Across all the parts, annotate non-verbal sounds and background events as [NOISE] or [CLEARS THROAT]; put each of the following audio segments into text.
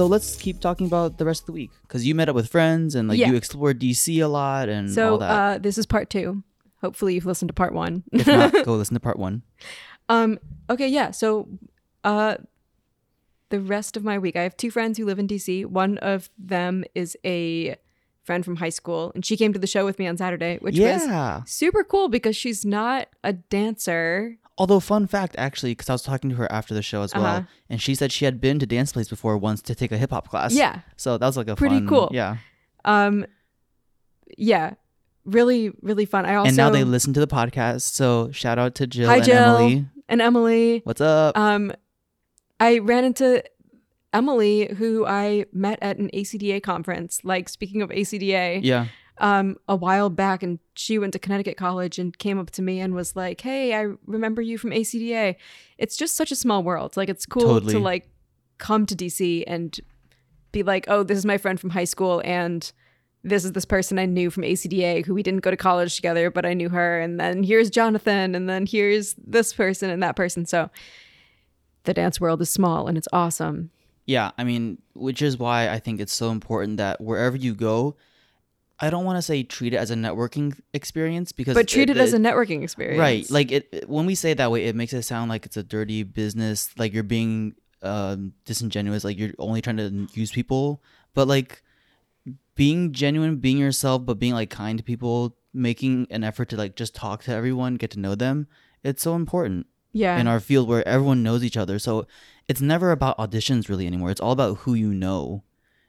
All. So let's keep talking about the rest of the week because you met up with friends and like Yeah. you explored DC a lot and all So that. uh, this is part two. Hopefully you've listened to part one. if not, [LAUGHS] go listen to part one. um. Okay. Yeah. So, uh, the rest of my week, I have two friends who live in DC. One of them is a friend from high school, and she came to the show with me on Saturday, which was super cool because she's not a dancer. Although, fun fact actually, because I was talking to her after the show as well, Uh-huh. and she said she had been to dance place before once to take a hip hop class. Yeah. So that was like a Pretty fun- cool. Yeah. Um. Yeah. Really, really fun. I also and now they listen to the podcast. So shout out to Jill Hi, and Jill. Emily. and Emily. What's up? Um, I ran into Emily, who I met at an ACDA conference. Like speaking of ACDA, yeah. Um, a while back, and she went to Connecticut College and came up to me and was like, "Hey, I remember you from ACDA." It's just such a small world. Like it's cool Totally. to like come to DC and be like, "Oh, this is my friend from high school," and this is this person I knew from ACDA who we didn't go to college together, but I knew her. And then here's Jonathan, and then here's this person and that person. So the dance world is small and it's awesome. Yeah, I mean, which is why I think it's so important that wherever you go, I don't want to say treat it as a networking experience because But treat it as a networking experience. right. Like it it- when we say it that way, it makes it sound like it's a dirty business, like you're being um, disingenuous, like you're only trying to use people. But like being genuine, being yourself, but being like kind to people, making an effort to like just talk to everyone, get to know them. It's so important yeah. in our field where everyone knows each other. So it's never about auditions really anymore. It's all about who you know.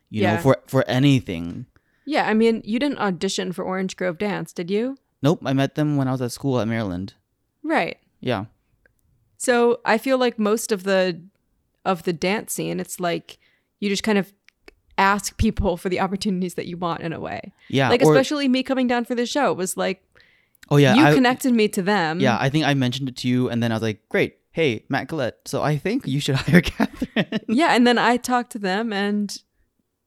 You Yeah. know, for for anything. Yeah. I mean, you didn't audition for Orange Grove Dance, did you? Nope, I met them when I was at school at Maryland. Right. Yeah. So I feel like most of the of the dance scene, it's like you just kind of ask people for the opportunities that you want in a way. Yeah. like or- especially me coming down for the show was like oh yeah, you I, connected me to them. Yeah, I think I mentioned it to you and then I was like, Great, hey, Matt Colette. So I think you should [LAUGHS] hire Catherine. yeah, and then I talked to them and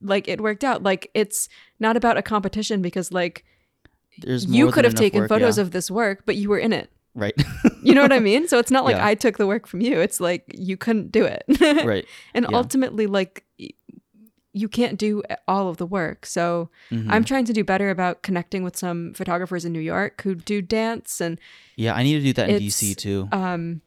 like it worked out. Like it's not about a competition because like There's you could have taken work, photos yeah. of this work, but you were in it. Right. [LAUGHS] You know what I mean? So it's not like Yeah. I took the work from you. It's like you couldn't do it. [LAUGHS] right. And Yeah. ultimately, like, you can't do all of the work. So Mhm. I'm trying to do better about connecting with some photographers in New York who do dance. And Yeah, I need to do that in DC too. um,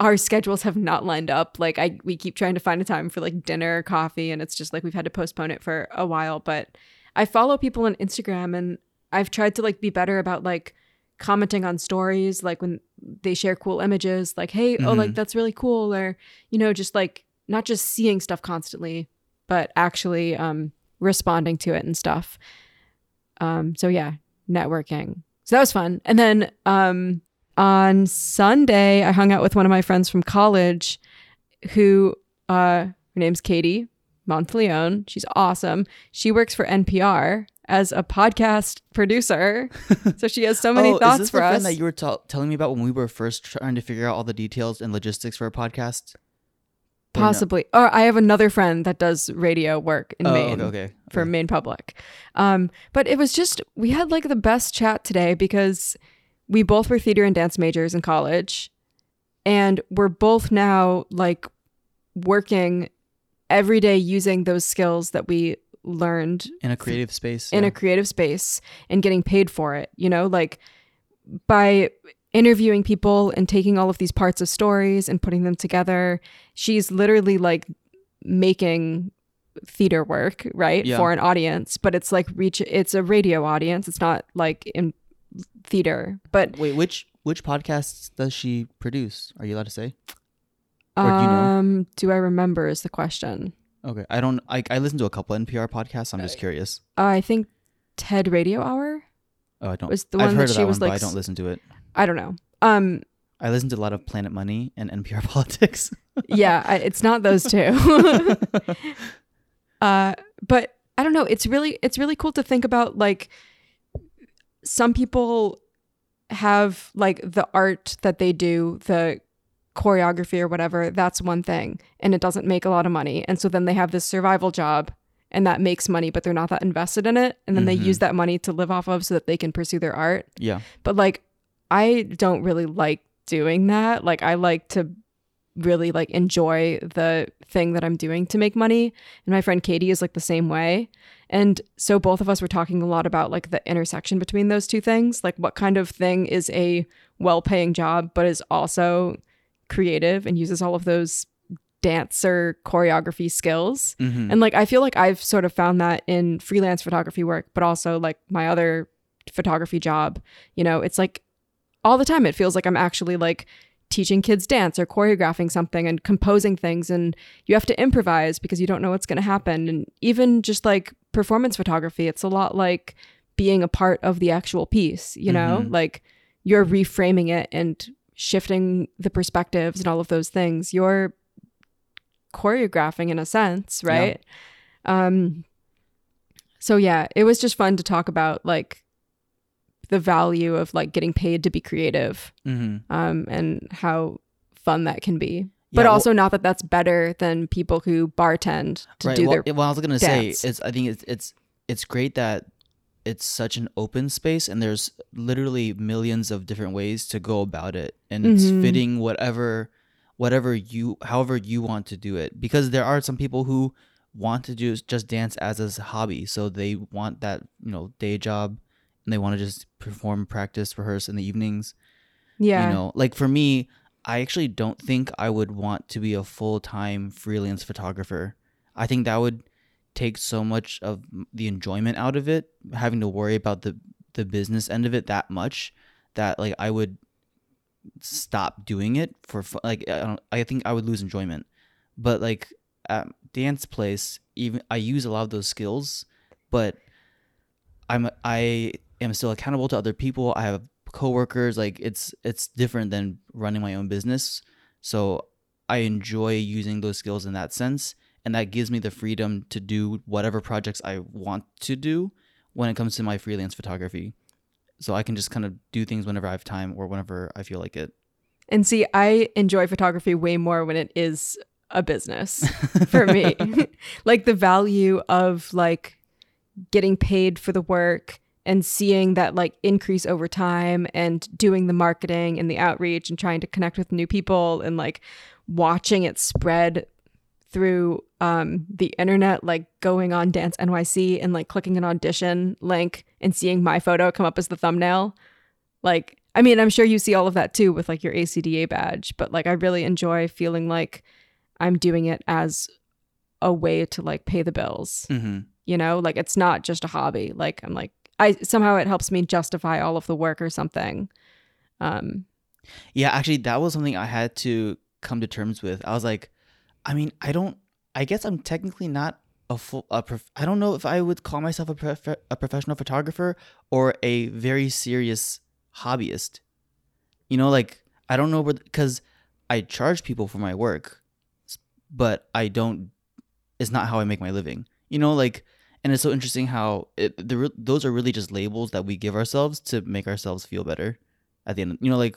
our schedules have not lined up. Like, I we keep trying to find a time for like dinner, coffee, and it's just like we've had to postpone it for a while. But I follow people on Instagram, and I've tried to like be better about like commenting on stories, like when they share cool images, like, hey, oh, like Mhm. that's really cool, or you know, just like not just seeing stuff constantly, but actually um, responding to it and stuff. Um, so yeah, networking. So that was fun. And then um, on Sunday, I hung out with one of my friends from college, who uh, her name's Katie Monteleone. She's awesome. She works for NPR as a podcast producer, [LAUGHS] so she has so many oh, thoughts is this for the us. friend that you were t- telling me about when we were first trying to figure out all the details and logistics for a podcast? Or no? Possibly. Or I have another friend that does radio work in Oh, Maine. okay, okay. for okay. Maine Public. Um, but it was just we had like the best chat today because we both were theater and dance majors in college, and we're both now like working every day using those skills that we learned in a creative space. in yeah. a creative space and getting paid for it. You know, like by interviewing people and taking all of these parts of stories and putting them together, she's literally like making theater work, right? Yeah. For an audience, but it's like reach it's a radio audience. It's not like in theater. But Wait, which which podcasts does she produce? Are you allowed to say? Or do you know? um do I remember is the question. Okay, I don't. I I listen to a couple NPR podcasts. I'm just curious. I think Ted Radio Hour Oh, I don't. was the I've one heard that of she that was one, but like I don't listen to it. I don't know. Um I listen to a lot of Planet Money and NPR [LAUGHS] Politics. yeah, I, it's not those two. [LAUGHS] uh, but I don't know. It's really it's really cool to think about. Like, some people have like the art that they do, the choreography or whatever. That's one thing, and it doesn't make a lot of money. And so then they have this survival job, and that makes money, but they're not that invested in it. And then Mhm. they use that money to live off of so that they can pursue their art. yeah, But like, I don't really like doing that. Like, I like to really like enjoy the thing that I'm doing to make money. And my friend Katie is like the same way. And so both of us were talking a lot about like the intersection between those two things. Like what kind of thing is a well paying job, but is also creative and uses all of those dancer choreography skills. Mhm. And like I feel like I've sort of found that in freelance photography work, but also like my other photography job, you know, it's like all the time it feels like I'm actually like teaching kids dance or choreographing something and composing things and you have to improvise because you don't know what's going to happen and even just like performance photography, it's a lot like being a part of the actual piece, you know? Mhm. Like you're reframing it and shifting the perspectives and all of those things. You're choreographing in a sense, Yeah. right? Um so yeah, it was just fun to talk about like the value of like getting paid to be creative Mhm. um and how fun that can be. But Yeah, well- also not that that's better than people who bartend to right. do well, their well, I was gonna dance. say it's. I think it's it's it's great that it's such an open space and there's literally millions of different ways to go about it and it's Mhm. fitting whatever whatever you however you want to do it because there are some people who want to do just dance as a hobby so they want that you know day job and they want to just perform practice rehearse in the evenings yeah. you know like for me i actually don't think i would want to be a full-time freelance photographer i think that would take so much of the enjoyment out of it having to worry about the the business end of it that much that like i would stop doing it for fu- like i don't i think i would lose enjoyment. But like at dance place even i use a lot of those skills but i'm i am still accountable to other people. I have coworkers. Like it's it's different than running my own business. So i enjoy using those skills in that sense and that gives me the freedom to do whatever projects i want to do when it comes to my freelance photography so i can just kind of do things whenever i have time or whenever i feel like it And see, I enjoy photography way more when it is a business for me. [LAUGHS] [LAUGHS] like the value of like getting paid for the work and seeing that like increase over time and doing the marketing and the outreach and trying to connect with new people and like watching it spread through um the internet like going on dance nyc and like clicking an audition link and seeing my photo come up as the thumbnail like i mean i'm sure you see all of that too with like your acda badge but like i really enjoy feeling like i'm doing it as a way to like pay the bills mm-hmm. you know like it's not just a hobby like i'm like i somehow it helps me justify all of the work or something um Yeah, actually, that was something I had to come to terms with. I was like, I mean, I don't. I guess I'm technically not a full. A prof- I don't know if I would call myself a prof- a professional photographer or a very serious hobbyist. You know, like I don't know where because I charge people for my work, but I don't. It's not how I make my living. You know, like, and it's so interesting how it, the, those are really just labels that we give ourselves to make ourselves feel better. At the end, you know, like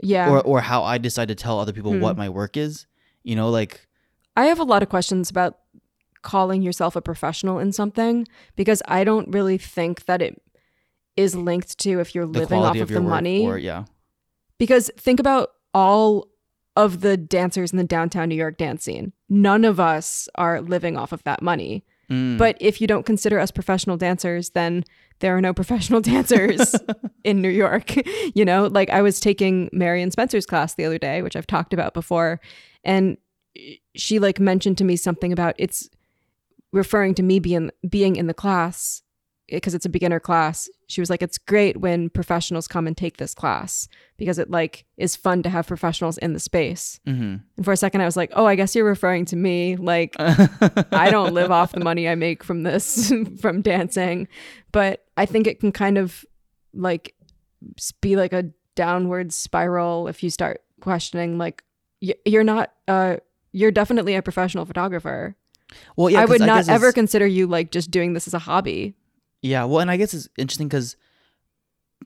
yeah or or how I decide to tell other people Hmm. what my work is. You know, like I have a lot of questions about calling yourself a professional in something because I don't really think that it is linked to if you're living off of, of the money. or yeah, Because think about all of the dancers in the downtown New York dance scene. None of us are living off of that money. Mm. But if you don't consider us professional dancers, then there are no professional [LAUGHS] dancers [LAUGHS] in New York. [LAUGHS] you know, like I was taking Marion Spencer's class the other day, which I've talked about before, and she like mentioned to me something about it's referring to me being being in the class because it's a beginner class. She was like, "It's great when professionals come and take this class because it like is fun to have professionals in the space." Mhm. And for a second, I was like, "Oh, I guess you're referring to me." Like I don't live off the money I make from this [LAUGHS] from dancing, but I think it can kind of like be like a downward spiral if you start questioning like you're not uh you're definitely a professional photographer. well, yeah, I would not ever consider you like just doing this as a hobby. Yeah, well, and I guess it's interesting because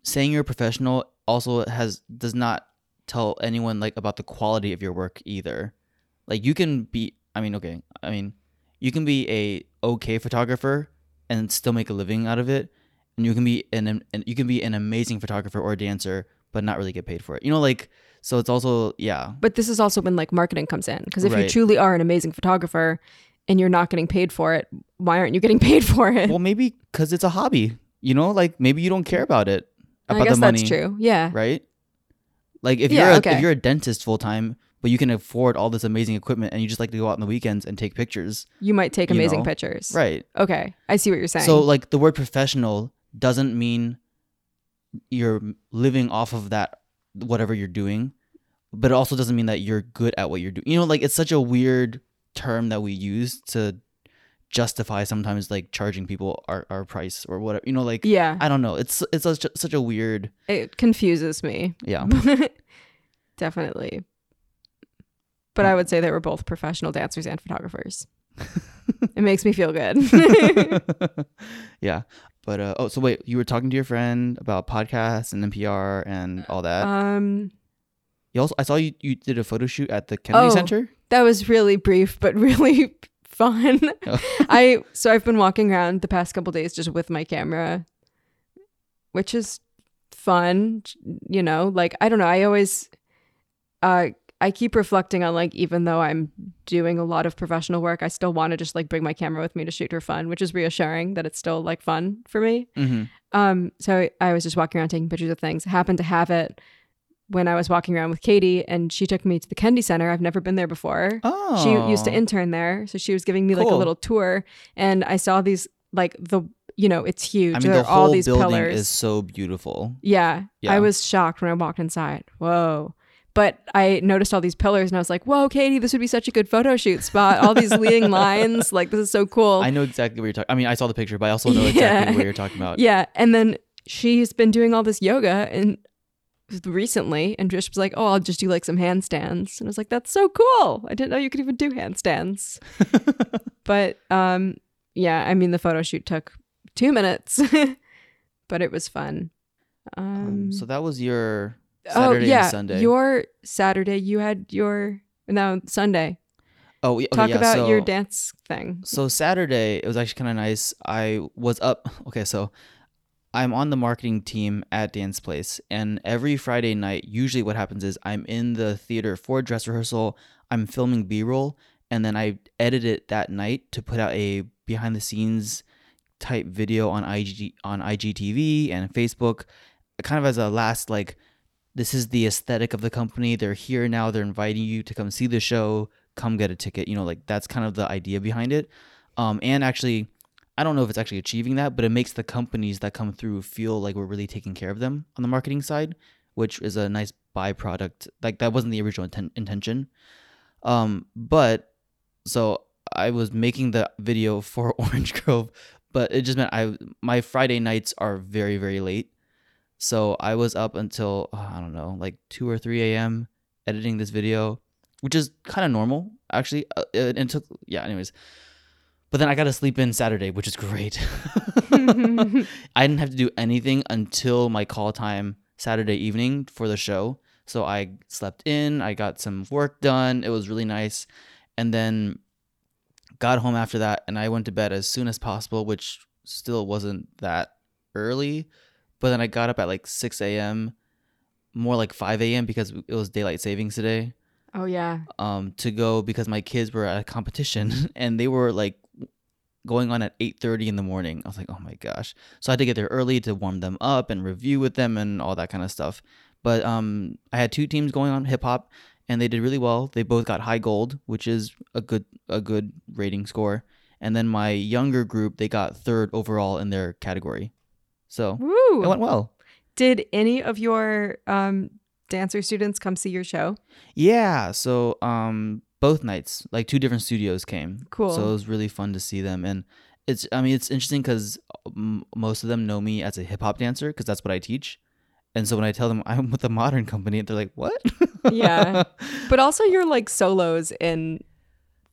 saying you're a professional also has does not tell anyone like about the quality of your work either. Like you can be, I mean, okay, I mean, you can be a okay photographer and still make a living out of it, and you can be an, an you can be an amazing photographer or dancer, but not really get paid for it. You know, like so it's also yeah. But this is also when like marketing comes in because if you truly are an amazing photographer and you're not getting paid for it, why aren't you getting [LAUGHS] paid for it? Well, maybe because it's a hobby. You know, like maybe you don't care about it about I guess the money, that's true. Yeah. right? Like if Yeah, you're a, okay. if you're a dentist full time, but you can afford all this amazing equipment and you just like to go out on the weekends and take pictures, You might take You amazing know, pictures. right? Okay. I see what you're saying. So like the word professional doesn't mean you're living off of that whatever you're doing, but it also doesn't mean that you're good at what you're doing. You know, like it's such a weird term that we use to justify sometimes like charging people our, our price or whatever. You know, like yeah, I don't know. It's it's such a, such a weird it confuses me. yeah. [LAUGHS] Definitely. But I mm. would say they were both professional dancers and photographers. [LAUGHS] it makes me feel good. [LAUGHS] yeah. But uh, oh, so wait, you were talking to your friend about podcasts and NPR and all that. um, you also I saw you you did a photo shoot at the Kennedy Oh. Center. that was really brief, but [LAUGHS] really fun. [LAUGHS] Oh. I so I've been walking around the past couple days just with my camera, which is fun. You know, like I don't know. I always, uh, I keep reflecting on like even though I'm doing a lot of professional work, I still want to just like bring my camera with me to shoot for fun, which is reassuring that it's still like fun for me. Mm-hmm. Um, so I was just walking around taking pictures of things. I happened to have it when I was walking around with Katie, and she took me to the Kennedy Center. I've never been there before. Oh, She used to intern there, so she was giving me like a little tour, and I saw these like the you know it's huge. I mean, there the are all whole these building pillars. is so beautiful. yeah, Yeah. I was shocked when I walked inside. Whoa. But I noticed all these pillars and I was like, whoa, Katie, this would be such a good photo shoot spot. All these leading [LAUGHS] lines. Like, this is so cool. I know exactly what you're talking. I mean, I saw the picture, but I also know Yeah. exactly what you're talking about. Yeah. And then she's been doing all this yoga and recently and just was like, oh, I'll just do like some handstands. And I was like, that's so cool. I didn't know you could even do handstands. [LAUGHS] but um, yeah, I mean, the photo shoot took two minutes, [LAUGHS] but it was fun. Um, Um, so that was your oh yeah, and Sunday. your Saturday, you had your no Sunday. oh, yeah, okay, Talk yeah, about your dance thing. So Saturday, it was actually kind of nice. I was up. [LAUGHS] Okay, so I'm on the marketing team at Dance Place, and every Friday night, usually what happens is I'm in the theater for dress rehearsal. I'm filming B-roll, and then I edit it that night to put out a behind the scenes type video on IG on IGTV and Facebook, kind of as a last like. This is the aesthetic of the company. They're here now. They're inviting you to come see the show. Come get a ticket. You know, like that's kind of the idea behind it. Um, and actually, I don't know if it's actually achieving that, but it makes the companies that come through feel like we're really taking care of them on the marketing side, which is a nice byproduct. Like that wasn't the original inten- intention. Um, but so I was making the video [LAUGHS] for Orange Grove, but it just meant I my Friday nights are very very late. So I was up until uh, I don't know, like two or three a.m. editing this video, which is kind of normal actually. Uh, it, it took yeah. Anyways, but then I got to sleep in Saturday, which is great. [LAUGHS] I didn't have to do anything until my call time Saturday evening for the show. So I slept in, I got some work done. It was really nice. And then got home after that and I went to bed as soon as possible, which still wasn't that early. But then I got up at like 6 a.m., more like 5 a.m. because it was daylight savings today Oh yeah. um to go because my kids were at a competition [LAUGHS] and they were like going on at 8:30 in the morning. I was like, "Oh my gosh." So I had to get there early to warm them up and review with them and all that kind of stuff. But um I had two teams going on hip hop and they did really well. They both got high gold, which is a good a good rating score. And then my younger group, they got third overall in their category. So, Woo. it went well. Did any of your um, dancer students come see your show? Yeah, so um both nights, like two different studios came. Cool. So it was really fun to see them and it's I mean it's interesting cuz most of them know me as a hip hop dancer cuz that's what I teach. And so when I tell them I'm with a modern company, they're like, "What?" Yeah. [LAUGHS] But also your like solos in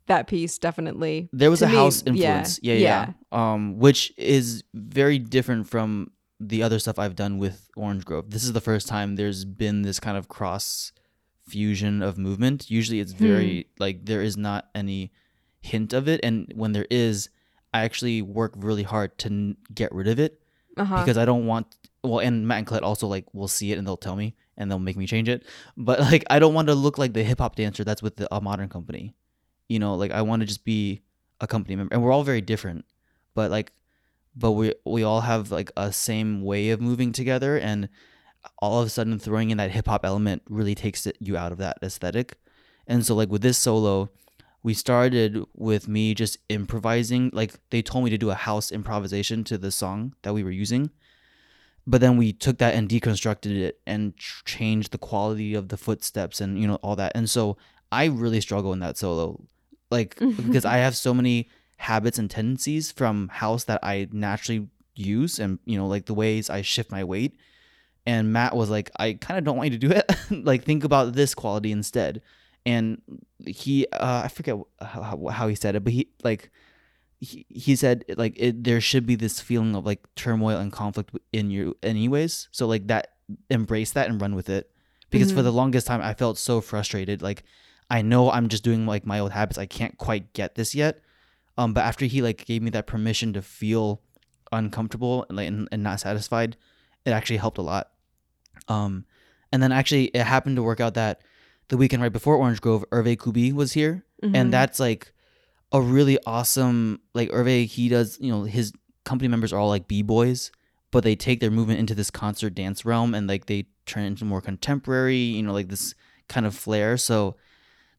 that piece definitely. there was To a me, house yeah, influence. Yeah, yeah, Um which is very different from the other stuff I've done with Orange Grove. This is the first time there's been this kind of cross fusion of movement. Usually it's very like there is not any hint of it and when there is I actually work really hard to n- get rid of it Uh-huh. because I don't want well, and Matt and Colette also like will see it and they'll tell me and they'll make me change it. But [LAUGHS] like I don't want to look like the hip hop dancer that's with the, a modern company. You know, like I want to just be a company member, and we're all very different. But like, but we we all have like a same way of moving together, and all of a sudden throwing in that hip hop element really takes it, you out of that aesthetic. And so like with this solo, we started with me just improvising. Like they told me to do a house improvisation to the song that we were using but then we took that and deconstructed it and ch- changed the quality of the footsteps and you know all that and so i really struggle in that solo like because i have so many habits and tendencies from house that i naturally use and you know like the ways i shift my weight. And matt was like i kind of don't want you to do it. [LAUGHS] Like think about this quality instead. And he uh, i forget how, how he said it but he like he, he said like it, there should be this feeling of like turmoil and conflict in you anyways. So like that embrace that and run with it. Because for Mhm. the longest time i felt so frustrated. Like i know i'm just doing like my old habits. I can't quite get this yet um but after he like gave me that permission to feel uncomfortable and like and, and not satisfied it actually helped a lot. Um and then actually it happened to work out that the weekend right before orange grove Hervé Koubi was here Mhm. and that's like a really awesome like Hervé he does you know his company members are all like b-boys but they take their movement into this concert dance realm and like they turn into more contemporary you know like this kind of flair. So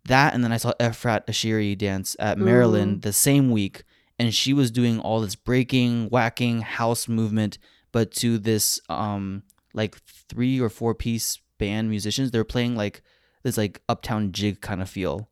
that and then I saw Ephrat Asherie dance at Maryland Ooh. the same week and she was doing all this breaking whacking house movement but to this um like three or four piece band musicians they're playing like this like uptown jig kind of feel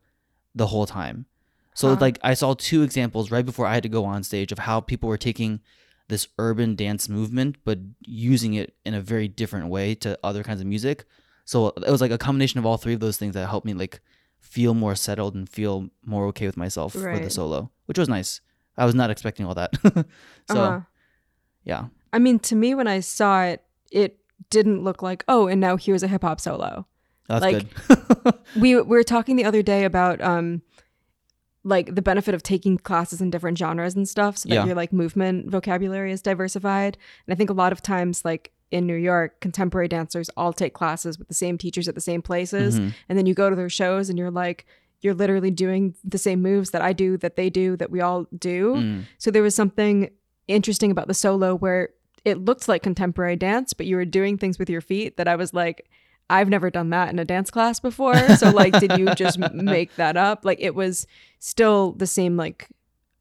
the whole time so Huh. like I saw two examples right before I had to go on stage of how people were taking this urban dance movement but using it in a very different way to other kinds of music. So it was like a combination of all three of those things that helped me like feel more settled and feel more okay with myself for the solo, which was nice. I was not expecting all that. [LAUGHS] so Uh-huh. yeah. I mean, to me, when I saw it, it didn't look like, oh, and now here's a hip hop solo. That's Like- good. [LAUGHS] We, we were talking the other day about um, like the benefit of taking classes in different genres and stuff, so that Yeah. your like movement vocabulary is diversified. And I think a lot of times, like in New York, contemporary dancers all take classes with the same teachers at the same places, Mhm. and then you go to their shows and you're like, you're literally doing the same moves that I do, that they do, that we all do. Mm. So there was something interesting about the solo where it looked like contemporary dance, but you were doing things with your feet that I was like, I've never done that in a dance class before. So like, did you just [LAUGHS] make that up? Like it was still the same like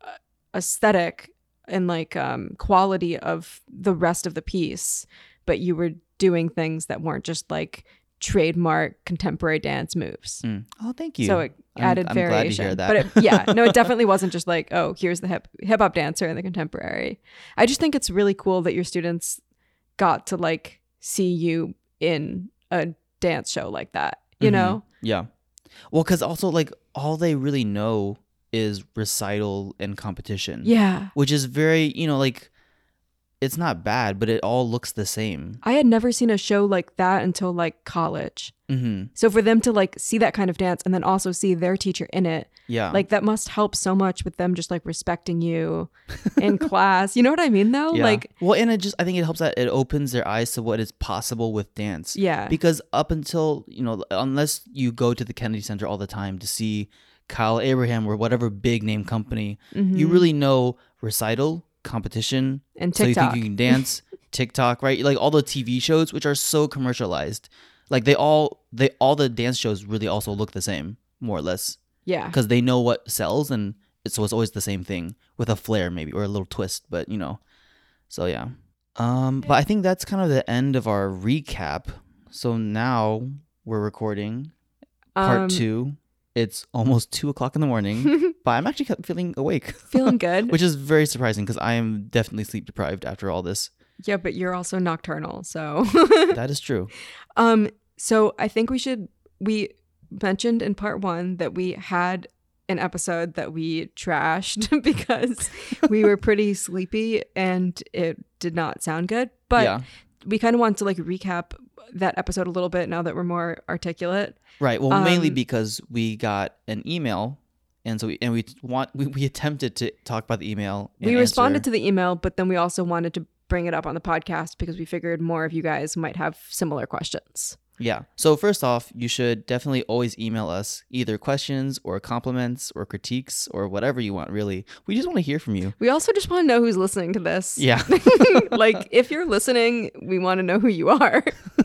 uh, aesthetic and like um quality of the rest of the piece, but you were doing things that weren't just like trademark contemporary dance moves. Mm. Oh, thank you. So it I'm- added I'm glad to variation. hear that. But it, [LAUGHS] yeah, no, it definitely wasn't just like, oh, here's the hip hip hop dancer and the contemporary. I just think it's really cool that your students got to like see you in a dance show like that. You Mhm. know? Yeah. Well, because also like all they really know is recital and competition. Yeah. Which is very, you know, like it's not bad, but it all looks the same. I had never seen a show like that until like college. Mm-hmm. So for them to like see that kind of dance and then also see their teacher in it, Yeah. like that must help so much with them just like respecting you in [LAUGHS] class. You know what I mean though? yeah. Like well, and it just I think it helps that it opens their eyes to what is possible with dance. yeah. Because up until you know, unless you go to the Kennedy Center all the time to see Kyle Abraham or whatever big name company, you Mhm. really know recital competition and TikTok. So you think you can dance, [LAUGHS] TikTok, right? Like all the TV shows, which are so commercialized, like they all they all the dance shows really also look the same, more or less, yeah. because they know what sells, and it's, so it's always the same thing with a flair maybe or a little twist, but you know, so yeah. Um, but I think that's kind of the end of our recap. So now we're recording part Um, two. It's almost two o'clock in the morning, [LAUGHS] but I'm actually feeling awake, [LAUGHS] Feeling good. which is very surprising because I am definitely sleep deprived after all this. yeah, but you're also nocturnal, so [LAUGHS] That is true. um so I think we should we mentioned in part 1 that we had an episode that we trashed [LAUGHS] because we were pretty sleepy and it did not sound good, but yeah. we kind of want to like recap that episode a little bit now that we're more articulate. Right. Well, mainly Um, because we got an email, and so we and we want we, we attempted to talk about the email. we responded to the email, but then we also wanted to bring it up on the podcast because we figured more of you guys might have similar questions. Yeah. So first off, you should definitely always email us either questions or compliments or critiques or whatever you want. Really, we just want to hear from you. We also just want to know who's listening to this. Yeah. [LAUGHS] [LAUGHS] like if you're listening, we want to know who you are.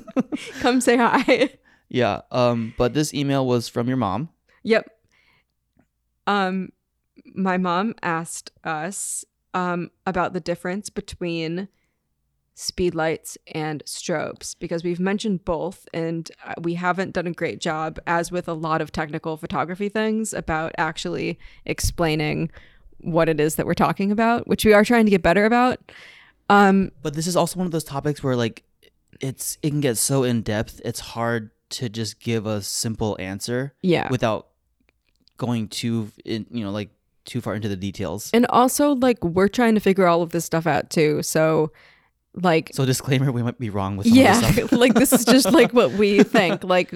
[LAUGHS] Come say hi. yeah. Um. But this email was from your mom. Yep. Um, my mom asked us um about the difference between speedlights and strobes because we've mentioned both and uh, we haven't done a great job as with a lot of technical photography things about actually explaining what it is that we're talking about which we are trying to get better about um But this is also one of those topics where like it's it can get so in depth. It's hard to just give a simple answer yeah without going too in you know like too far into the details. and also like we're trying to figure all of this stuff out too so like So disclaimer, we might be wrong with yeah [LAUGHS] like this is just like what we [LAUGHS] think like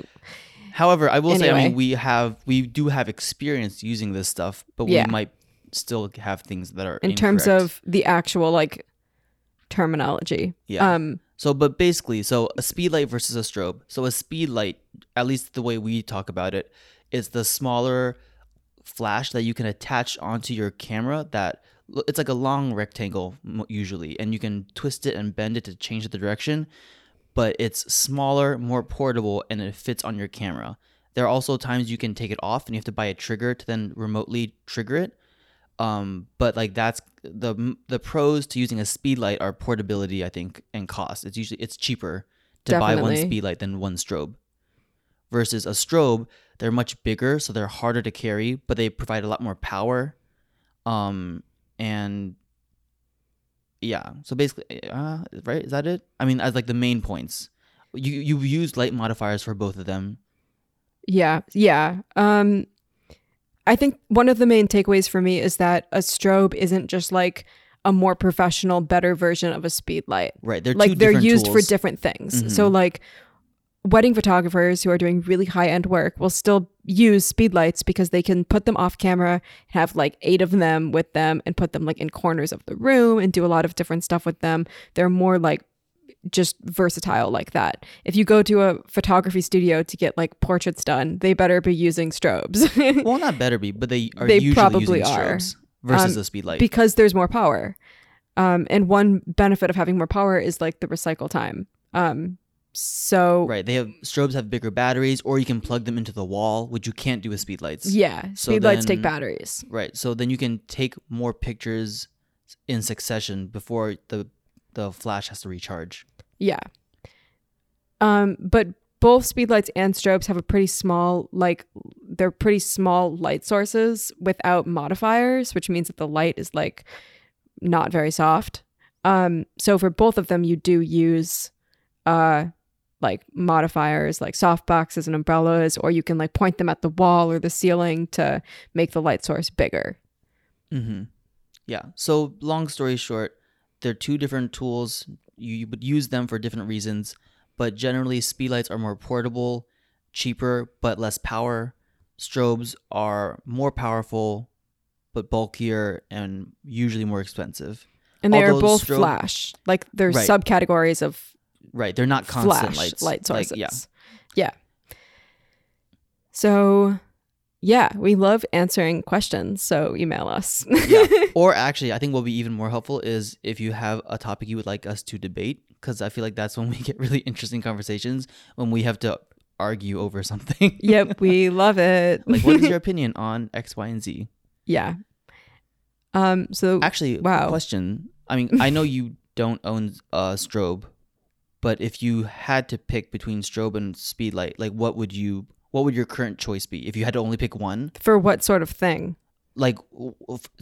However, I will say, I mean, we have we do have experience using this stuff, but Yeah. we might still have things that are in terms of the actual like terminology yeah. um so, but basically, so a speed light versus a strobe. So a speed light, at least the way we talk about it, is the smaller flash that you can attach onto your camera. That it's like a long rectangle usually, and you can twist it and bend it to change the direction. But it's smaller, more portable, and it fits on your camera. There are also times you can take it off, and you have to buy a trigger to then remotely trigger it. Um, but like that's the the pros to using a speed light are portability, I think, and cost. It's usually it's cheaper to buy one Definitely. speed light than one strobe. Versus a strobe, they're much bigger, so they're harder to carry, but they provide a lot more power. Um, and yeah, so basically, uh, right? Is that it? I mean, as like the main points, you you use light modifiers for both of them. Yeah, yeah. Um I think one of the main takeaways for me is that a strobe isn't just like a more professional, better version of a speed light. Right? They're two like they're different used for different things. Mhm. So like wedding photographers who are doing really high-end work will still use speed lights because they can put them off camera, have like 8 of them with them and put them like in corners of the room and do a lot of different stuff with them. They're more like just versatile like that. If you go to a photography studio to get like portraits done, they better be using strobes [LAUGHS] well, not better be, but they are They usually probably using are. strobes versus Um, a speed light. because there's more power. Um, and one benefit of having more power is like the recycle time. Um, so right? They have strobes have bigger batteries, or you can plug them into the wall, which you can't do with speed lights. yeah, So speed lights take batteries. Right. So then you can take more pictures in succession before the the flash has to recharge. Yeah. Um, but both speedlights and strobes have a pretty small, like they're pretty small light sources without modifiers, which means that the light is like not very soft. Um, so for both of them, you do use uh like modifiers like soft boxes and umbrellas, or you can like point them at the wall or the ceiling to make the light source bigger. Mm-hmm. Yeah. So long story short, they're two different tools. You, you would use them for different reasons, but generally, speedlights are more portable, cheaper, but less power. Strobes are more powerful, but bulkier and usually more expensive. And they are both strobe- flash. Like they're Right. subcategories of Right. They're not constant flash lights. light Like, sources. yeah. yeah. So, yeah, we love answering questions. So email us. yeah. [LAUGHS] Or actually, I think what would be even more helpful is if you have a topic you would like us to debate, because I feel like that's when we get really interesting conversations when we have to argue over something. yep, we [LAUGHS] love it. like, what is your [LAUGHS] opinion on X, Y, and Z? yeah. Um. So Actually, Wow. question. I mean, I know you don't own a strobe, but if you had to pick between strobe and speedlight, like, what would you? What would your current choice be if you had to only pick one? for what sort of thing? like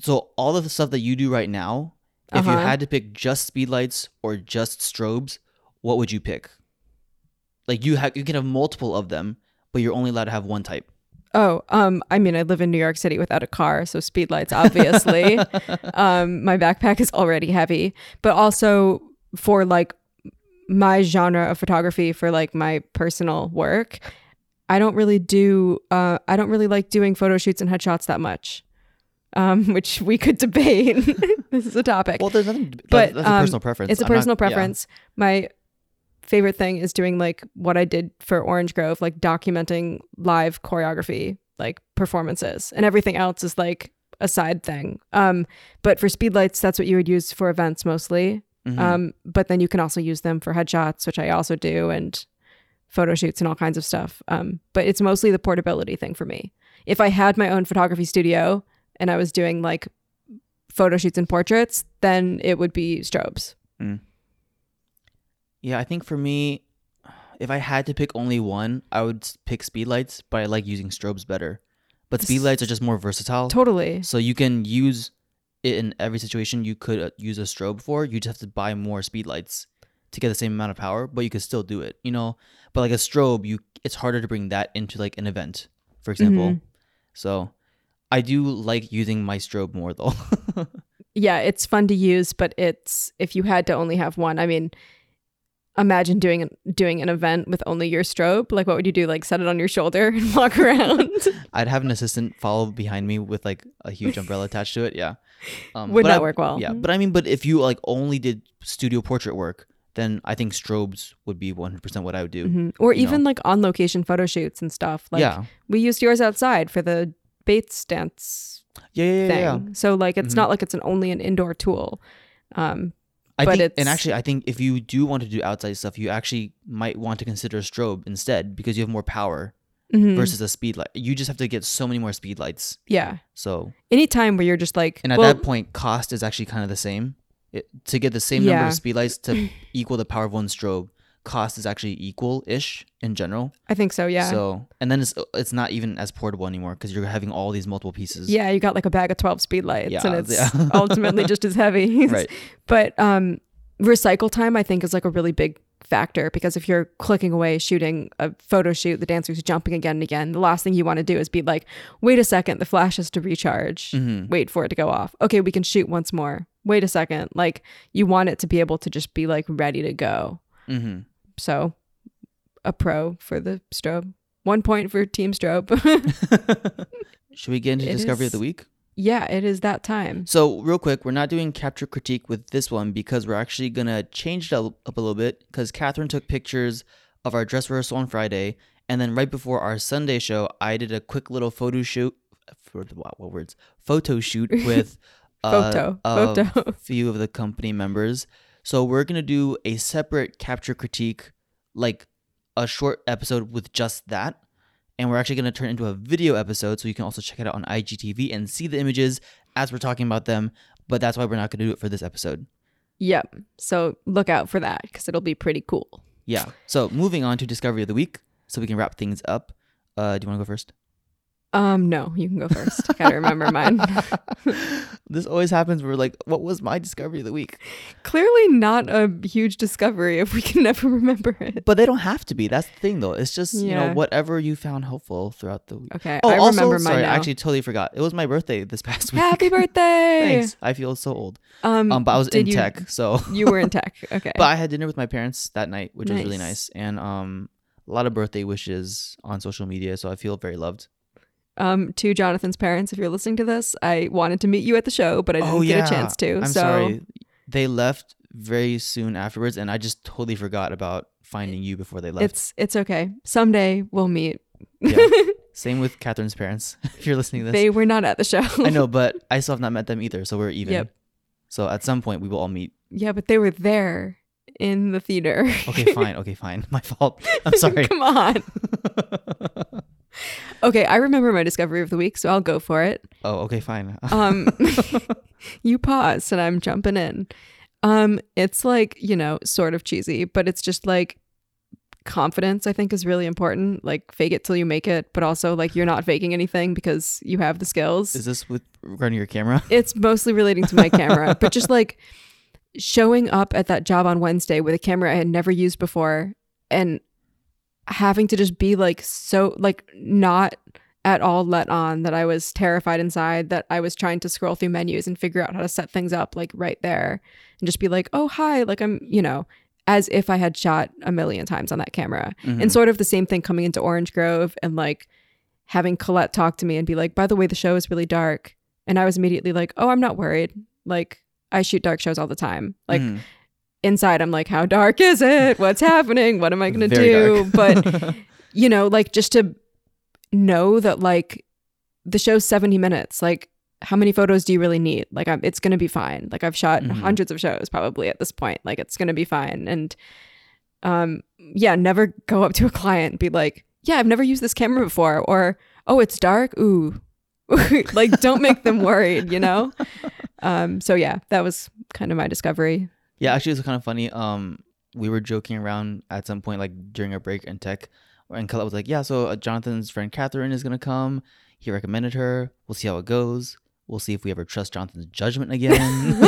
so all of the stuff that you do right now if you Uh-huh. had to pick just speedlights or just strobes what would you pick like you have you can have multiple of them but you're only allowed to have one type Oh, um, I mean, I live in New York City without a car, so speedlights, obviously. [LAUGHS] um, my backpack is already heavy, but also for like my genre of photography, for like my personal work, I don't really do. Uh, I don't really like doing photo shoots and headshots that much, um, [LAUGHS] which we could debate. [LAUGHS] this is a topic. Well, there's nothing. But, But that's a um, personal preference. it's a I'm not- personal yeah. preference. My favorite thing is doing like what I did for Orange Grove, like documenting live choreography, like performances, and everything else is like a side thing. Um, but for speedlights, that's what you would use for events mostly. Mhm. Um, but then you can also use them for headshots, which I also do, and photo shoots and all kinds of stuff. Um, but it's mostly the portability thing for me. If I had my own photography studio and I was doing like photo shoots and portraits, then it would be strobes. Yeah, I think for me, if I had to pick only one, I would pick speedlights, but I like using strobes better. But speedlights are just more versatile. Totally. So you can use in every situation you could uh, use a strobe for. You just have to buy more speedlights to get the same amount of power, but you could still do it, you know? But like a strobe, you it's harder to bring that into like an event, for example. Mhm. So I do like using my strobe more though. [LAUGHS] Yeah, it's fun to use, but it's if you had to only have one. I mean, imagine doing an, doing an event with only your strobe. Like, what would you do? Like, set it on your shoulder [LAUGHS] and walk around? [LAUGHS] I'd have an assistant follow behind me with like a huge umbrella attached to it. Yeah. [LAUGHS] Um, would not I- work well. Yeah, but I mean, but if you like only did studio portrait work, then I think strobes would be 100% what I would do. Mhm. Or even like on location photo shoots and stuff. Like, yeah. we used yours outside for the Bates dance Yeah, yeah, yeah, thing. yeah. So like, it's Mhm. not like it's an only an indoor tool. Um, I But think, and actually, I think if you do want to do outside stuff, you actually might want to consider a strobe instead because you have more power mhm. versus a speed light. You just have to get so many more speed lights. yeah, So, any time where you're just like, and at well, that point, cost is actually kind of the same. It, to get the same number of speed lights to [CLEARS THROAT] equal the power of one strobe, cost is actually equal ish in general. I think so. Yeah. So, and then it's it's not even as portable anymore because you're having all these multiple pieces. yeah, you got like a bag of 12 speed lights Yeah, and it's yeah. [LAUGHS] ultimately just as heavy. [LAUGHS] Right. But um, recycle time, I think, is like a really big factor because if you're clicking away shooting a photo shoot, the dancer's jumping again and again, the last thing you want to do is be like, wait a second, the flash has to recharge. Mhm. Wait for it to go off. Okay, we can shoot once more. Wait a second. Like, you want it to be able to just be like ready to go. Mm-hmm. So, a pro for the strobe. One point for Team Strobe. [LAUGHS] Should we get into It discovery of the week? yeah, it is that time. So, real quick, we're not doing capture critique with this one because we're actually gonna change it up up a little bit because Catherine took pictures of our dress rehearsal on Friday, and then right before our Sunday show, I did a quick little photo shoot for the what, what words photo shoot [LAUGHS] with uh, Photo. a Photo. few of the company members. So we're gonna do a separate capture critique, like a short episode with just that. And we're actually going to turn it into a video episode so you can also check it out on IGTV and see the images as we're talking about them. But that's why we're not going to do it for this episode. Yep. So look out for that because it'll be pretty cool. Yeah. So moving on to Discovery of the Week so we can wrap things up. Uh, do you want to go first? Um, no, you can go first. I Gotta remember mine. [LAUGHS] this always happens. We're like, what was my Discovery of the Week? Clearly not a huge discovery if we can [LAUGHS] never remember it. But they don't have to be. That's the thing, though. It's just, you know, whatever you found helpful throughout the week. Okay, Oh, I also, remember mine sorry, now. I actually totally forgot. It was my birthday this [LAUGHS] past week. Happy birthday! Thanks. I feel so old. Um, Um, but I was in you, tech, so You were in tech. Okay. But I had dinner with my parents that night, which was really Nice. nice, and um, a lot of birthday wishes on social media. So I feel very loved. Um, to Jonathan's parents, if you're listening to this, I wanted to meet you at the show, but I didn't oh get a chance to. I'm so sorry. They left very soon afterwards, and I just totally forgot about finding you before they left. it's it's okay. Someday we'll meet. Yeah. [LAUGHS] Same with Catherine's parents. [LAUGHS] if you're listening to this, they were not at the show. I know, but I still have not met them either, so we're even. Yep. So at some point we will all meet. yeah, but they were there in the theater. Okay, [LAUGHS] fine. Okay, fine. My fault. I'm sorry. Come on. Okay, I remember my discovery of the week, so I'll go for it. oh, okay, fine. [LAUGHS] Um, [LAUGHS] you paused, and I'm jumping in. Um, it's like you know, sort of cheesy, but it's just like confidence. I think is really important. Like fake it till you make it, but also like you're not faking anything because you have the skills. Is this with regarding your camera? [LAUGHS] it's mostly relating to my camera, but just like showing up at that job on Wednesday with a camera I had never used before and having to just be like so like not at all let on that I was terrified inside that I was trying to scroll through menus and figure out how to set things up like right there and just be like, "Oh, hi, like I'm, you know, as if I had shot a million times on that camera." Mhm. And sort of the same thing coming into Orange Grove and like having Colette talk to me and be like, by the way, the show is really dark. And I was immediately like, oh, I'm not worried. Like, I shoot dark shows all the time. Like Mhm. Inside, I'm like, how dark is it? What's happening? What am I going to do? [LAUGHS] But you know, like just to know that like the show's 70 minutes, like how many photos do you really need? Like I'm, it's going to be fine. Like I've shot Mhm. hundreds of shows probably at this point. Like it's going to be fine. And um yeah, never go up to a client and be like, "Yeah, I've never used this camera before," or "Oh, it's dark." Ooh. [LAUGHS] like don't make them worried, you know? [LAUGHS] Um so yeah, that was kind of my discovery. Yeah, actually, it's kind of funny. Um, we were joking around at some point, like during a break in tech, and Colette was like, "Yeah, so uh, Jonathan's friend Catherine is gonna come. He recommended her. We'll see how it goes. We'll see if we ever trust Jonathan's judgment again." [LAUGHS]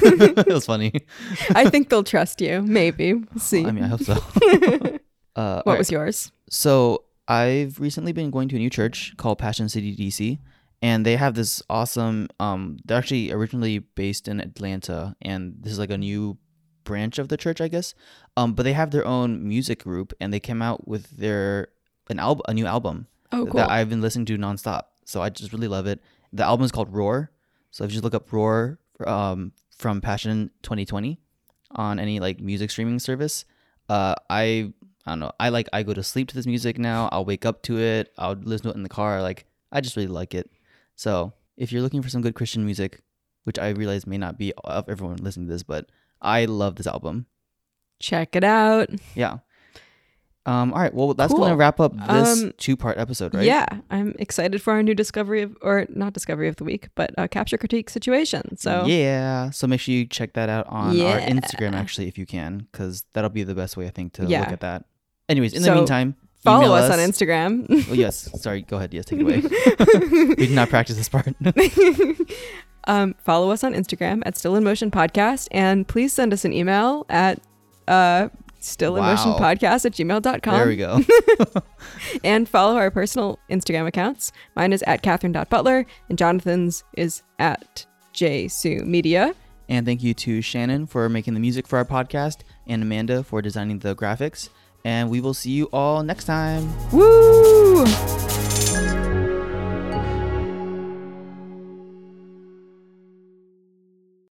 it was funny. [LAUGHS] I think they'll trust you. Maybe. We'll see. I mean, I hope so. [LAUGHS] uh, what was yours? So I've recently been going to a new church called Passion City DC, and they have this awesome. Um, they're actually originally based in Atlanta, and this is like a new branch of the church, I guess. Um, but they have their own music group, and they came out with their an album, a new album Oh, cool. that I've been listening to nonstop. So I just really love it. The album is called Roar. So if you just look up Roar um, from Passion 2020 on any like music streaming service, uh, I I don't know. I like I go to sleep to this music now. I'll wake up to it. I'll listen to it in the car. Like I just really like it. So if you're looking for some good Christian music, which I realize may not be of everyone listening to this, but I love this album. Check it out. Yeah. Um. All right. Well, that's Cool. gonna wrap up this Um, two-part episode, right? Yeah, I'm excited for our new discovery of, or not discovery of the week, but uh, capture critique situation. So yeah, so make sure you check that out on our Instagram actually, if you can, because that'll be the best way I think to Yeah. look at that. Anyways, in So, the meantime, follow email us, on Instagram. [LAUGHS] Oh, yes, sorry. Go ahead. Yes, take it away. [LAUGHS] we did not practice this part. [LAUGHS] um, follow us on Instagram at Still in Motion Podcast, and please send us an email at uh, Still in Motion. Podcast at gmail.com. there we go. and follow our personal Instagram accounts. Mine is at Catherine.butler, and Jonathan's is at JSue Media. And thank you to Shannon for making the music for our podcast and Amanda for designing the graphics. And we will see you all next time. Woo!